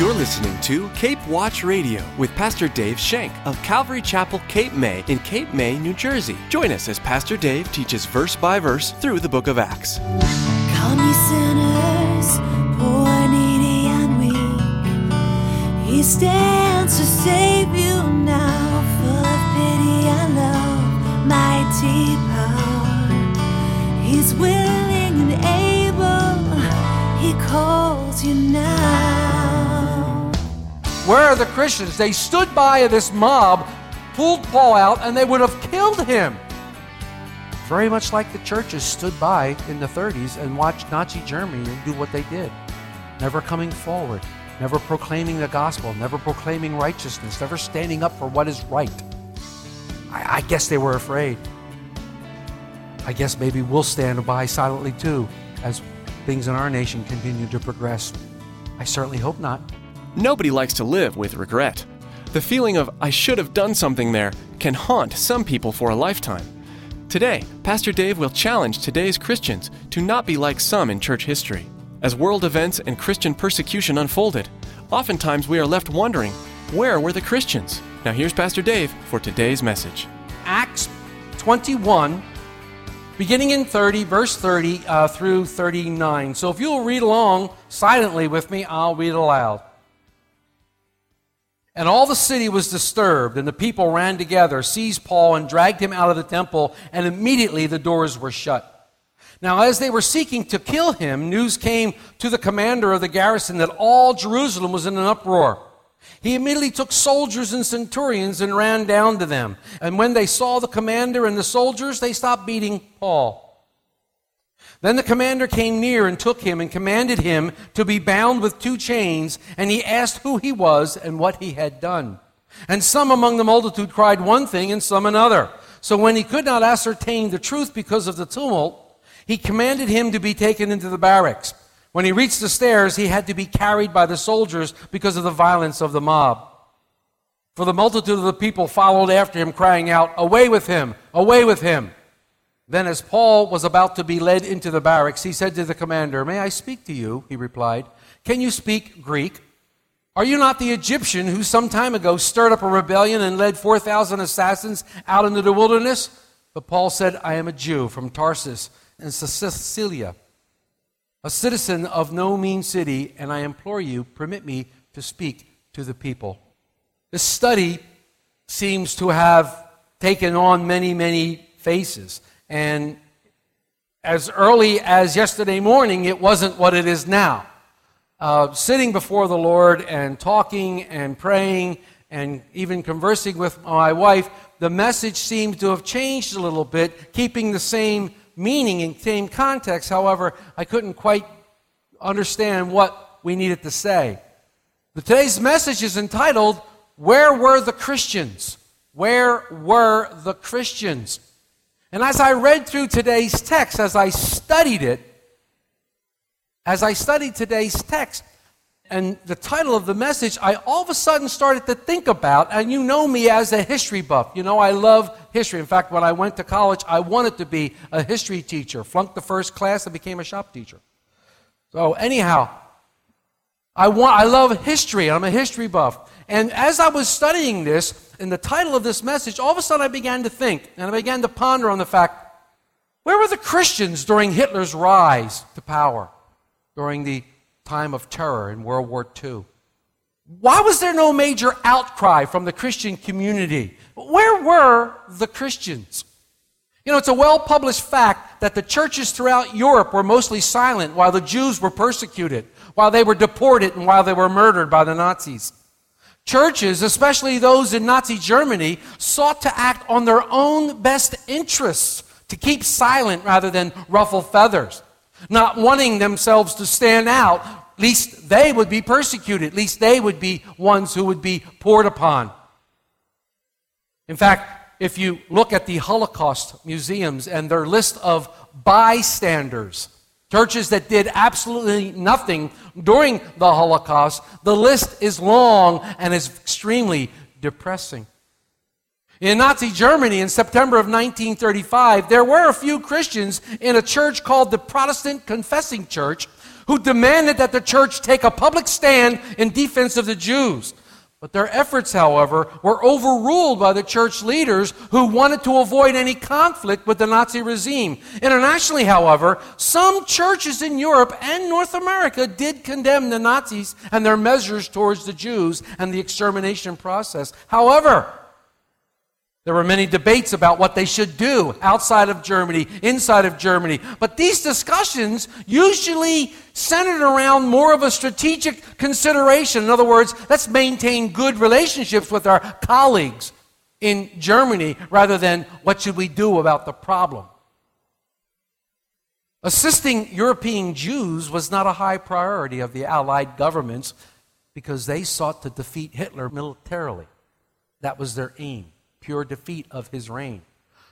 You're listening to Cape Watch Radio with Pastor Dave Shank of Calvary Chapel, Cape May in Cape May, New Jersey. Join us as Pastor Dave teaches verse by verse through the book of Acts. Come, ye sinners, poor, needy, and weak. He stands to save you now, full of pity and love, mighty power. He's willing and able. He calls you now. Where are the Christians? They stood by this mob, pulled Paul out, and they would have killed him. Very much like the churches stood by in the 30s and watched Nazi Germany do what they did. Never coming forward, never proclaiming the gospel, never proclaiming righteousness, never standing up for what is right. I, I guess they were afraid. I guess maybe we'll stand by silently too as things in our nation continue to progress. I certainly hope not. Nobody likes to live with regret. The feeling of, I should have done something there, can haunt some people for a lifetime. Today, Pastor Dave will challenge today's Christians to not be like some in church history. As world events and Christian persecution unfolded, oftentimes we are left wondering, where were the Christians? Now, here's Pastor Dave for today's message. Acts 21, beginning in 30, verse 30 uh, through 39. So if you'll read along silently with me, I'll read aloud. And all the city was disturbed, and the people ran together, seized Paul, and dragged him out of the temple, and immediately the doors were shut. Now, as they were seeking to kill him, news came to the commander of the garrison that all Jerusalem was in an uproar. He immediately took soldiers and centurions and ran down to them. And when they saw the commander and the soldiers, they stopped beating Paul. Then the commander came near and took him and commanded him to be bound with two chains, and he asked who he was and what he had done. And some among the multitude cried one thing and some another. So when he could not ascertain the truth because of the tumult, he commanded him to be taken into the barracks. When he reached the stairs, he had to be carried by the soldiers because of the violence of the mob. For the multitude of the people followed after him, crying out, Away with him! Away with him! Then, as Paul was about to be led into the barracks, he said to the commander, May I speak to you? He replied, Can you speak Greek? Are you not the Egyptian who some time ago stirred up a rebellion and led 4,000 assassins out into the wilderness? But Paul said, I am a Jew from Tarsus in Cilicia, a citizen of no mean city, and I implore you, permit me to speak to the people. This study seems to have taken on many, many faces. And as early as yesterday morning, it wasn't what it is now. Uh, sitting before the Lord and talking and praying and even conversing with my wife, the message seems to have changed a little bit, keeping the same meaning and same context. However, I couldn't quite understand what we needed to say. But today's message is entitled, Where Were the Christians? Where were the Christians? And as I read through today's text, as I studied it, as I studied today's text and the title of the message, I all of a sudden started to think about, and you know me as a history buff. You know, I love history. In fact, when I went to college, I wanted to be a history teacher. Flunked the first class and became a shop teacher. So, anyhow, I, want, I love history. I'm a history buff. And as I was studying this, in the title of this message, all of a sudden I began to think and I began to ponder on the fact where were the Christians during Hitler's rise to power, during the time of terror in World War II? Why was there no major outcry from the Christian community? Where were the Christians? You know, it's a well published fact that the churches throughout Europe were mostly silent while the Jews were persecuted, while they were deported, and while they were murdered by the Nazis. Churches, especially those in Nazi Germany, sought to act on their own best interests, to keep silent rather than ruffle feathers, not wanting themselves to stand out, least they would be persecuted, least they would be ones who would be poured upon. In fact, if you look at the Holocaust museums and their list of bystanders, Churches that did absolutely nothing during the Holocaust, the list is long and is extremely depressing. In Nazi Germany in September of 1935, there were a few Christians in a church called the Protestant Confessing Church who demanded that the church take a public stand in defense of the Jews. But their efforts, however, were overruled by the church leaders who wanted to avoid any conflict with the Nazi regime. Internationally, however, some churches in Europe and North America did condemn the Nazis and their measures towards the Jews and the extermination process. However, there were many debates about what they should do outside of Germany, inside of Germany. But these discussions usually centered around more of a strategic consideration. In other words, let's maintain good relationships with our colleagues in Germany rather than what should we do about the problem. Assisting European Jews was not a high priority of the Allied governments because they sought to defeat Hitler militarily. That was their aim pure defeat of his reign.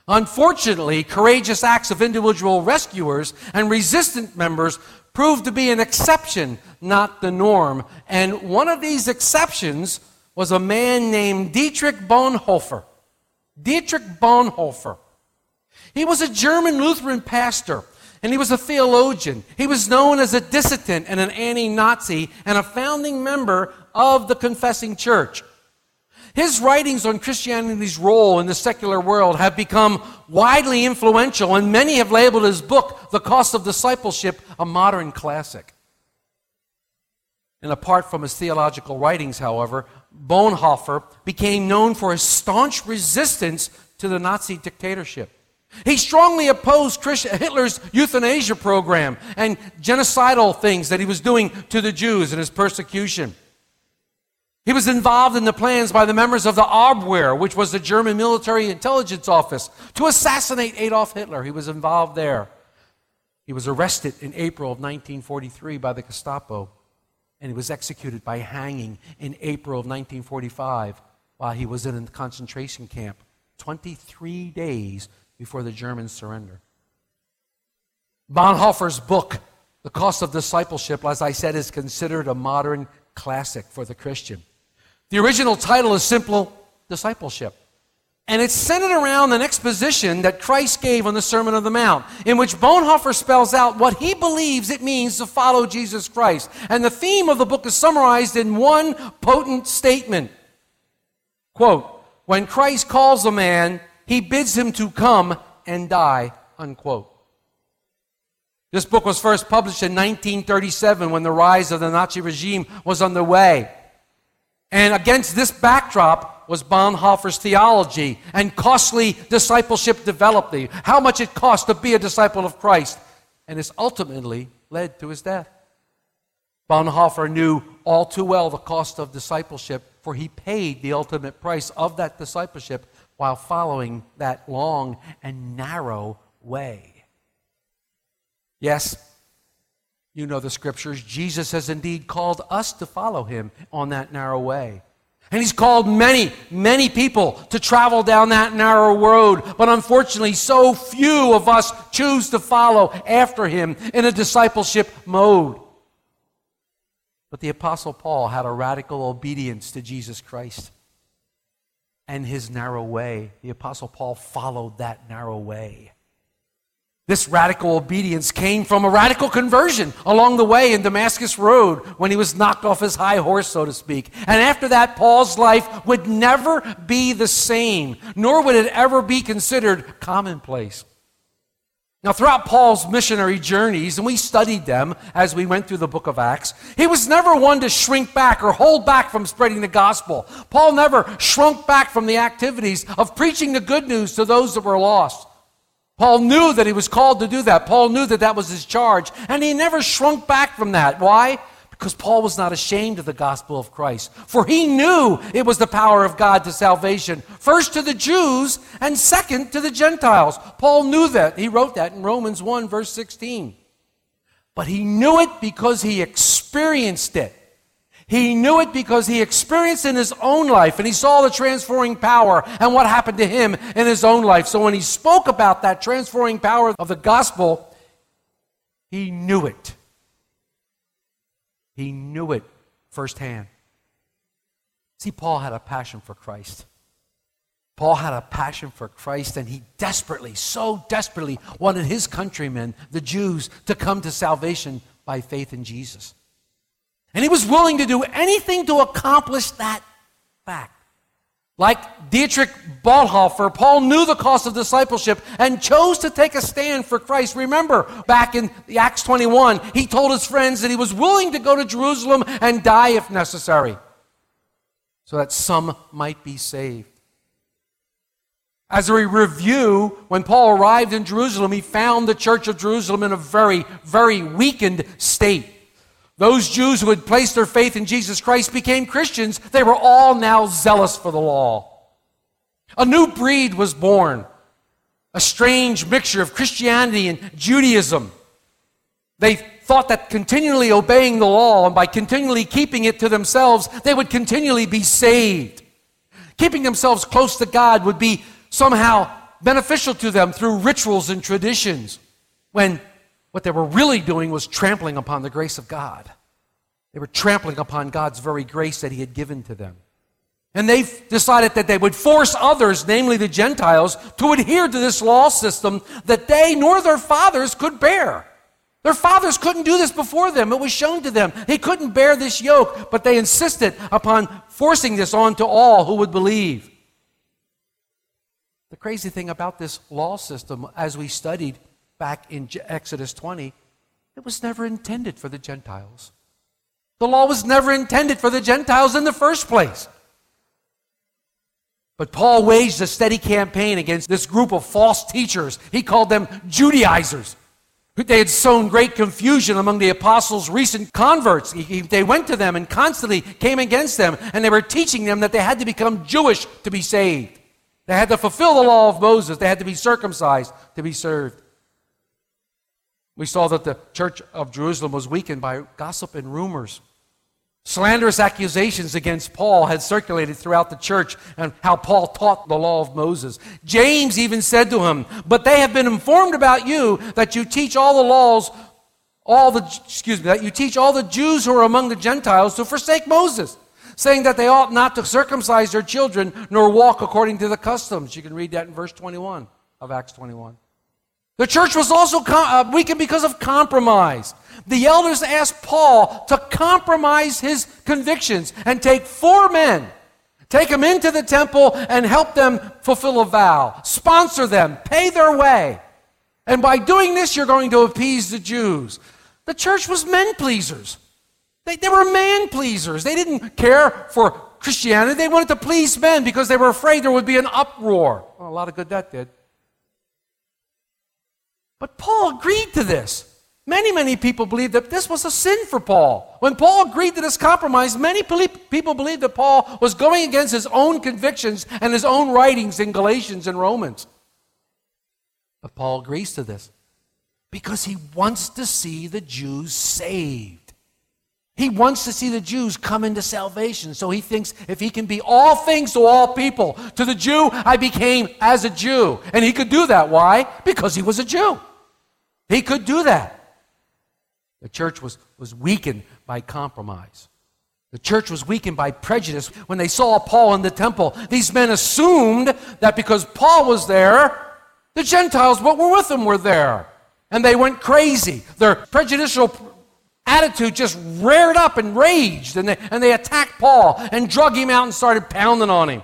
Unfortunately, courageous acts of individual rescuers and resistant members proved to be an exception, not the norm. And one of these exceptions was a man named Dietrich Bonhoeffer. Dietrich Bonhoeffer. He was a German Lutheran pastor and he was a theologian. He was known as a dissident and an anti Nazi and a founding member of the Confessing Church. His writings on Christianity's role in the secular world have become widely influential, and many have labeled his book, The Cost of Discipleship, a modern classic. And apart from his theological writings, however, Bonhoeffer became known for his staunch resistance to the Nazi dictatorship. He strongly opposed Hitler's euthanasia program and genocidal things that he was doing to the Jews in his persecution. He was involved in the plans by the members of the Abwehr, which was the German military intelligence office, to assassinate Adolf Hitler. He was involved there. He was arrested in April of 1943 by the Gestapo, and he was executed by hanging in April of 1945 while he was in a concentration camp, 23 days before the Germans surrender. Bonhoeffer's book, The Cost of Discipleship, as I said, is considered a modern classic for the Christian. The original title is Simple Discipleship. And it's centered around an exposition that Christ gave on the Sermon on the Mount, in which Bonhoeffer spells out what he believes it means to follow Jesus Christ. And the theme of the book is summarized in one potent statement. Quote, when Christ calls a man, he bids him to come and die, unquote. This book was first published in 1937 when the rise of the Nazi regime was underway. And against this backdrop was Bonhoeffer's theology and costly discipleship development, how much it cost to be a disciple of Christ. And this ultimately led to his death. Bonhoeffer knew all too well the cost of discipleship, for he paid the ultimate price of that discipleship while following that long and narrow way. Yes, you know the scriptures. Jesus has indeed called us to follow him on that narrow way. And he's called many, many people to travel down that narrow road. But unfortunately, so few of us choose to follow after him in a discipleship mode. But the Apostle Paul had a radical obedience to Jesus Christ and his narrow way. The Apostle Paul followed that narrow way. This radical obedience came from a radical conversion along the way in Damascus Road when he was knocked off his high horse, so to speak. And after that, Paul's life would never be the same, nor would it ever be considered commonplace. Now, throughout Paul's missionary journeys, and we studied them as we went through the book of Acts, he was never one to shrink back or hold back from spreading the gospel. Paul never shrunk back from the activities of preaching the good news to those that were lost. Paul knew that he was called to do that. Paul knew that that was his charge. And he never shrunk back from that. Why? Because Paul was not ashamed of the gospel of Christ. For he knew it was the power of God to salvation, first to the Jews and second to the Gentiles. Paul knew that. He wrote that in Romans 1, verse 16. But he knew it because he experienced it. He knew it because he experienced it in his own life and he saw the transforming power and what happened to him in his own life. So when he spoke about that transforming power of the gospel, he knew it. He knew it firsthand. See, Paul had a passion for Christ. Paul had a passion for Christ, and he desperately, so desperately wanted his countrymen, the Jews, to come to salvation by faith in Jesus. And he was willing to do anything to accomplish that fact. Like Dietrich Bonhoeffer, Paul knew the cost of discipleship and chose to take a stand for Christ. Remember, back in Acts 21, he told his friends that he was willing to go to Jerusalem and die if necessary, so that some might be saved. As a review, when Paul arrived in Jerusalem, he found the church of Jerusalem in a very, very weakened state. Those Jews who had placed their faith in Jesus Christ became Christians. They were all now zealous for the law. A new breed was born, a strange mixture of Christianity and Judaism. They thought that continually obeying the law and by continually keeping it to themselves, they would continually be saved. Keeping themselves close to God would be somehow beneficial to them through rituals and traditions, when what they were really doing was trampling upon the grace of God. They were trampling upon God's very grace that He had given to them. And they decided that they would force others, namely the Gentiles, to adhere to this law system that they nor their fathers could bear. Their fathers couldn't do this before them. It was shown to them. They couldn't bear this yoke, but they insisted upon forcing this on to all who would believe. The crazy thing about this law system, as we studied back in Exodus 20, it was never intended for the Gentiles. The law was never intended for the Gentiles in the first place. But Paul waged a steady campaign against this group of false teachers. He called them Judaizers. They had sown great confusion among the apostles' recent converts. They went to them and constantly came against them, and they were teaching them that they had to become Jewish to be saved. They had to fulfill the law of Moses, they had to be circumcised to be served. We saw that the church of Jerusalem was weakened by gossip and rumors. Slanderous accusations against Paul had circulated throughout the church and how Paul taught the law of Moses. James even said to him, But they have been informed about you that you teach all the laws, all the, excuse me, that you teach all the Jews who are among the Gentiles to forsake Moses, saying that they ought not to circumcise their children nor walk according to the customs. You can read that in verse 21 of Acts 21. The church was also uh, weakened because of compromise. The elders asked Paul to compromise his convictions and take four men, take them into the temple and help them fulfill a vow, sponsor them, pay their way. And by doing this, you're going to appease the Jews. The church was men pleasers. They, they were man pleasers. They didn't care for Christianity. They wanted to please men because they were afraid there would be an uproar. Well, a lot of good that did. But Paul agreed to this. Many, many people believed that this was a sin for Paul. When Paul agreed to this compromise, many people believed that Paul was going against his own convictions and his own writings in Galatians and Romans. But Paul agrees to this because he wants to see the Jews saved. He wants to see the Jews come into salvation. So he thinks if he can be all things to all people, to the Jew, I became as a Jew. And he could do that. Why? Because he was a Jew. He could do that. The church was, was weakened by compromise. The church was weakened by prejudice. When they saw Paul in the temple, these men assumed that because Paul was there, the Gentiles what were with him were there. And they went crazy. Their prejudicial attitude just reared up and raged, and they, and they attacked Paul and drug him out and started pounding on him.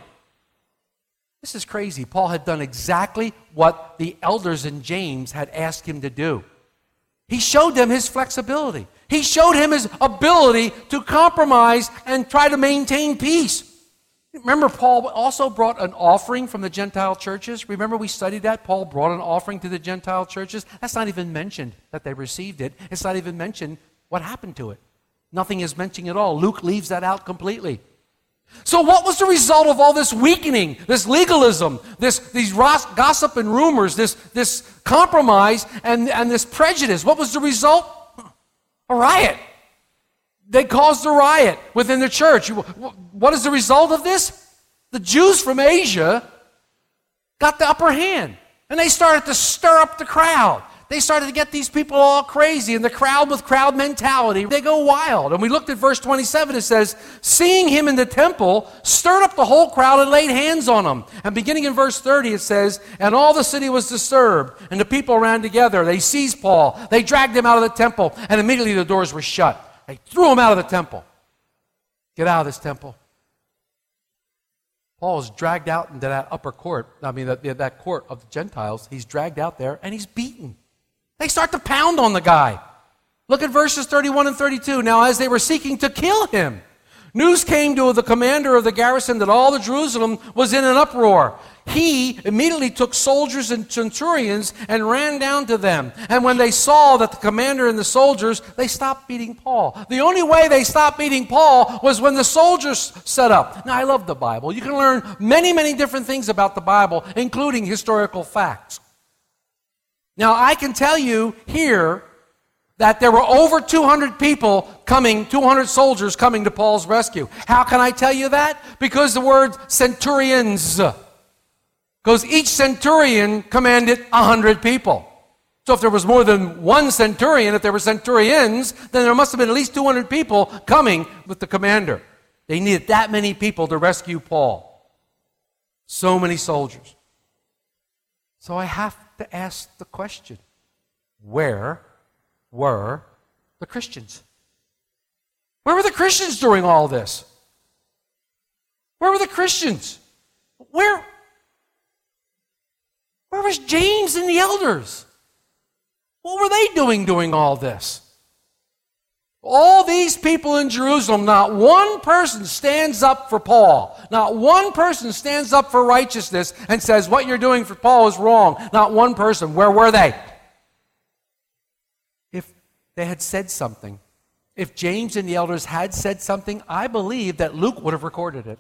This is crazy. Paul had done exactly what the elders in James had asked him to do. He showed them his flexibility. He showed him his ability to compromise and try to maintain peace. Remember, Paul also brought an offering from the Gentile churches. Remember, we studied that? Paul brought an offering to the Gentile churches. That's not even mentioned that they received it. It's not even mentioned what happened to it. Nothing is mentioned at all. Luke leaves that out completely. So, what was the result of all this weakening, this legalism, this, these gossip and rumors, this, this compromise, and, and this prejudice? What was the result? A riot. They caused a riot within the church. What is the result of this? The Jews from Asia got the upper hand, and they started to stir up the crowd. They started to get these people all crazy, and the crowd with crowd mentality, they go wild. And we looked at verse 27, it says, Seeing him in the temple, stirred up the whole crowd and laid hands on him. And beginning in verse 30, it says, And all the city was disturbed, and the people ran together. They seized Paul, they dragged him out of the temple, and immediately the doors were shut. They threw him out of the temple. Get out of this temple. Paul is dragged out into that upper court, I mean, that, that court of the Gentiles. He's dragged out there and he's beaten. They start to pound on the guy. Look at verses 31 and 32. Now, as they were seeking to kill him, News came to the commander of the garrison that all the Jerusalem was in an uproar. He immediately took soldiers and centurions and ran down to them. And when they saw that the commander and the soldiers, they stopped beating Paul. The only way they stopped beating Paul was when the soldiers set up. Now, I love the Bible. You can learn many, many different things about the Bible, including historical facts. Now, I can tell you here that there were over 200 people coming, 200 soldiers coming to Paul's rescue. How can I tell you that? Because the word centurions. Because each centurion commanded 100 people. So if there was more than one centurion, if there were centurions, then there must have been at least 200 people coming with the commander. They needed that many people to rescue Paul. So many soldiers. So I have to ask the question where were the Christians. Where were the Christians during all this? Where were the Christians? Where, where was James and the elders? What were they doing during all this? All these people in Jerusalem, not one person stands up for Paul. Not one person stands up for righteousness and says, What you're doing for Paul is wrong. Not one person. Where were they? If they had said something. If James and the elders had said something, I believe that Luke would have recorded it.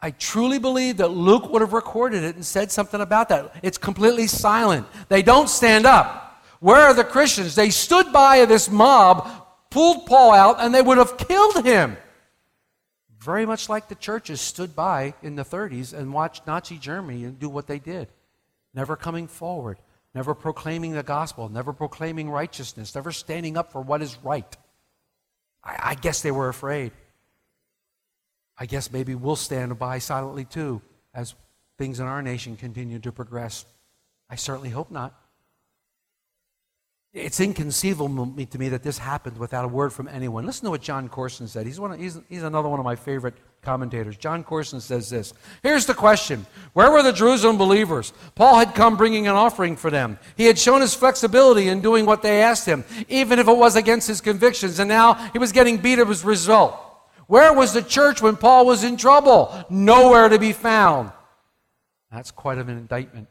I truly believe that Luke would have recorded it and said something about that. It's completely silent. They don't stand up. Where are the Christians? They stood by this mob, pulled Paul out, and they would have killed him. Very much like the churches stood by in the 30s and watched Nazi Germany and do what they did, never coming forward never proclaiming the gospel, never proclaiming righteousness, never standing up for what is right. I, I guess they were afraid. I guess maybe we'll stand by silently too as things in our nation continue to progress. I certainly hope not. It's inconceivable to me that this happened without a word from anyone. Listen to what Jon Courson said. He's, one of, he's, he's another one of my favorite commentators. Jon Courson says this Here's the question Where were the Jerusalem believers? Paul had come bringing an offering for them. He had shown his flexibility in doing what they asked him, even if it was against his convictions, and now he was getting beat as a result. Where was the church when Paul was in trouble? Nowhere to be found. That's quite of an indictment.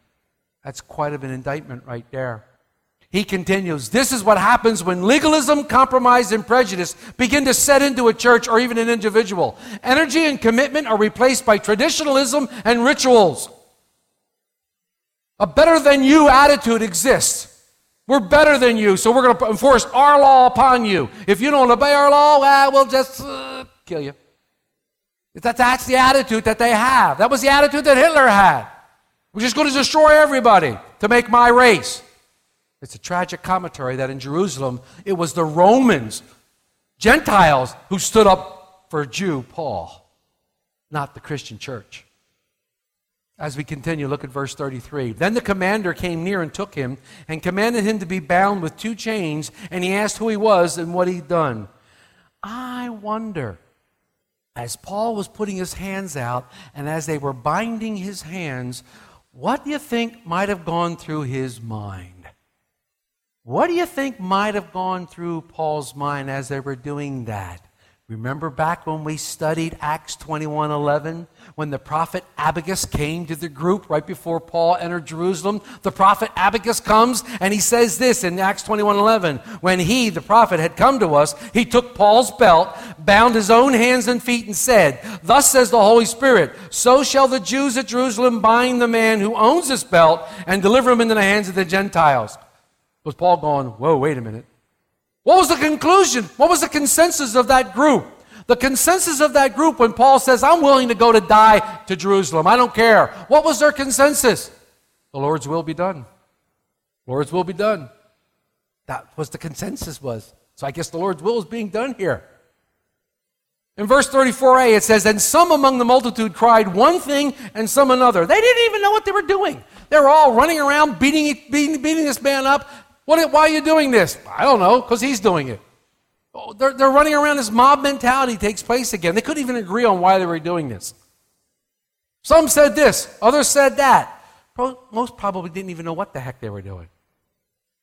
That's quite of an indictment right there. He continues, This is what happens when legalism, compromise, and prejudice begin to set into a church or even an individual. Energy and commitment are replaced by traditionalism and rituals. A better than you attitude exists. We're better than you, so we're going to enforce our law upon you. If you don't obey our law, well, we'll just uh, kill you. That, that's the attitude that they have. That was the attitude that Hitler had. We're just going to destroy everybody to make my race. It's a tragic commentary that in Jerusalem, it was the Romans, Gentiles, who stood up for Jew Paul, not the Christian church. As we continue, look at verse 33. Then the commander came near and took him and commanded him to be bound with two chains, and he asked who he was and what he'd done. I wonder, as Paul was putting his hands out and as they were binding his hands, what do you think might have gone through his mind? What do you think might have gone through Paul's mind as they were doing that? Remember back when we studied Acts 21:11 when the prophet Agabus came to the group right before Paul entered Jerusalem? The prophet Agabus comes and he says this in Acts 21:11, when he the prophet had come to us, he took Paul's belt, bound his own hands and feet and said, "Thus says the Holy Spirit, so shall the Jews at Jerusalem bind the man who owns this belt and deliver him into the hands of the Gentiles." Was Paul going, whoa, wait a minute? What was the conclusion? What was the consensus of that group? The consensus of that group when Paul says, I'm willing to go to die to Jerusalem, I don't care. What was their consensus? The Lord's will be done. Lord's will be done. That was the consensus was. So I guess the Lord's will is being done here. In verse 34a, it says, And some among the multitude cried one thing and some another. They didn't even know what they were doing. They were all running around beating, beating, beating this man up. What, why are you doing this? I don't know, because he's doing it. Oh, they're, they're running around. This mob mentality takes place again. They couldn't even agree on why they were doing this. Some said this, others said that. Most probably didn't even know what the heck they were doing.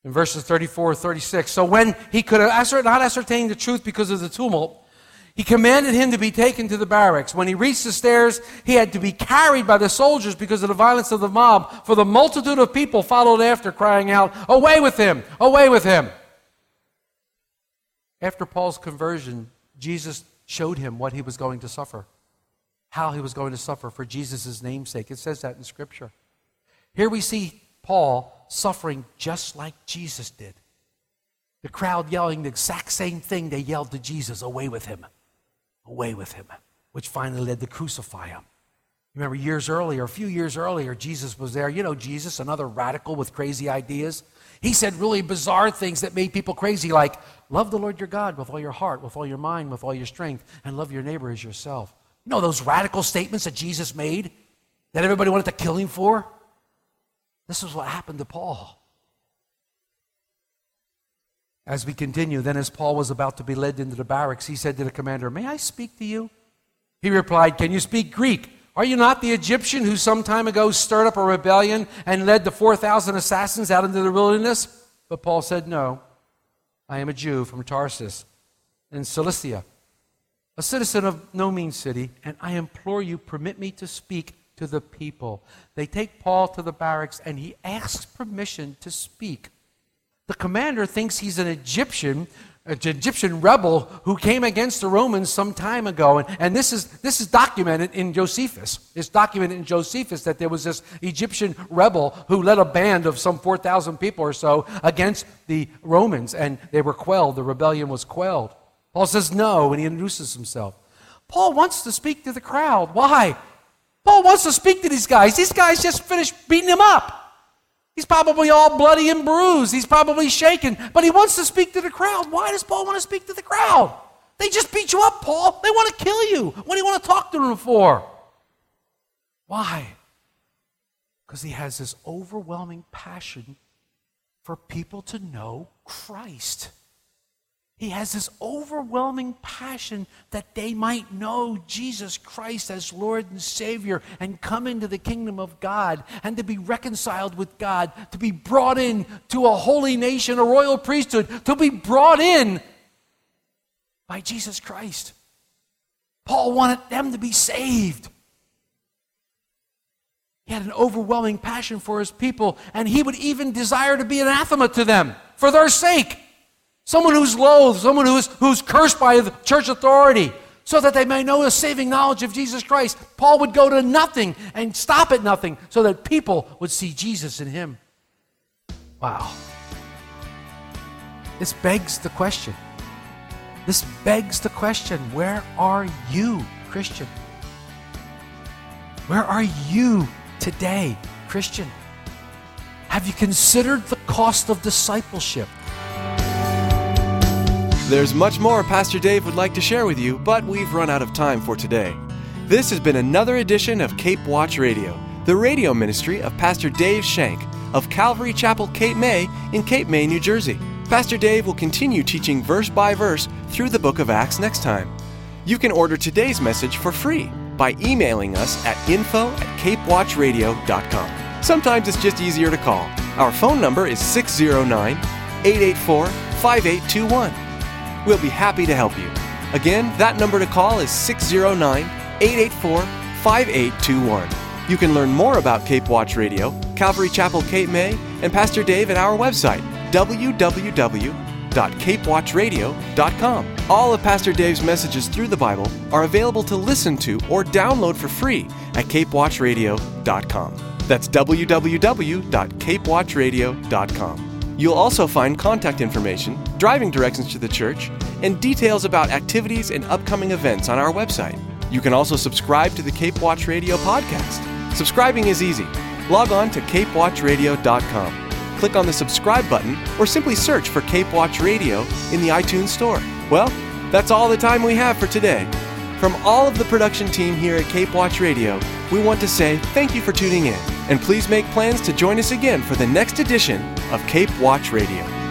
In verses 34 36. So when he could have not ascertained the truth because of the tumult, he commanded him to be taken to the barracks. When he reached the stairs, he had to be carried by the soldiers because of the violence of the mob, for the multitude of people followed after, crying out, Away with him! Away with him! After Paul's conversion, Jesus showed him what he was going to suffer, how he was going to suffer for Jesus' namesake. It says that in Scripture. Here we see Paul suffering just like Jesus did. The crowd yelling the exact same thing they yelled to Jesus Away with him! Away with him, which finally led to crucify him. Remember, years earlier, a few years earlier, Jesus was there. You know, Jesus, another radical with crazy ideas. He said really bizarre things that made people crazy, like, love the Lord your God with all your heart, with all your mind, with all your strength, and love your neighbor as yourself. You know those radical statements that Jesus made that everybody wanted to kill him for? This is what happened to Paul. As we continue, then as Paul was about to be led into the barracks, he said to the commander, May I speak to you? He replied, Can you speak Greek? Are you not the Egyptian who some time ago stirred up a rebellion and led the 4,000 assassins out into the wilderness? But Paul said, No, I am a Jew from Tarsus in Cilicia, a citizen of no mean city, and I implore you, permit me to speak to the people. They take Paul to the barracks and he asks permission to speak. The commander thinks he's an Egyptian, an Egyptian rebel who came against the Romans some time ago. And, and this, is, this is documented in Josephus. It's documented in Josephus that there was this Egyptian rebel who led a band of some 4,000 people or so against the Romans, and they were quelled. The rebellion was quelled. Paul says no, and he introduces himself. Paul wants to speak to the crowd. Why? Paul wants to speak to these guys. These guys just finished beating him up. He's probably all bloody and bruised. He's probably shaken, but he wants to speak to the crowd. Why does Paul want to speak to the crowd? They just beat you up, Paul. They want to kill you. What do you want to talk to them for? Why? Because he has this overwhelming passion for people to know Christ. He has this overwhelming passion that they might know Jesus Christ as Lord and Savior and come into the kingdom of God and to be reconciled with God, to be brought in to a holy nation, a royal priesthood, to be brought in by Jesus Christ. Paul wanted them to be saved. He had an overwhelming passion for his people, and he would even desire to be anathema to them for their sake. Someone who's loathed, someone who's, who's cursed by the church authority, so that they may know the saving knowledge of Jesus Christ. Paul would go to nothing and stop at nothing so that people would see Jesus in him. Wow. This begs the question. This begs the question where are you, Christian? Where are you today, Christian? Have you considered the cost of discipleship? There's much more Pastor Dave would like to share with you, but we've run out of time for today. This has been another edition of Cape Watch Radio, the radio ministry of Pastor Dave Shank of Calvary Chapel, Cape May, in Cape May, New Jersey. Pastor Dave will continue teaching verse by verse through the book of Acts next time. You can order today's message for free by emailing us at info at capewatchradio.com. Sometimes it's just easier to call. Our phone number is 609 884 5821. We'll be happy to help you. Again, that number to call is 609 884 5821. You can learn more about Cape Watch Radio, Calvary Chapel Cape May, and Pastor Dave at our website, www.capewatchradio.com. All of Pastor Dave's messages through the Bible are available to listen to or download for free at capewatchradio.com. That's www.capewatchradio.com. You'll also find contact information, driving directions to the church, and details about activities and upcoming events on our website. You can also subscribe to the Cape Watch Radio podcast. Subscribing is easy. Log on to capewatchradio.com. click on the subscribe button or simply search for Cape Watch Radio in the iTunes Store. Well, that's all the time we have for today. From all of the production team here at Cape Watch Radio, we want to say thank you for tuning in, and please make plans to join us again for the next edition of Cape Watch Radio.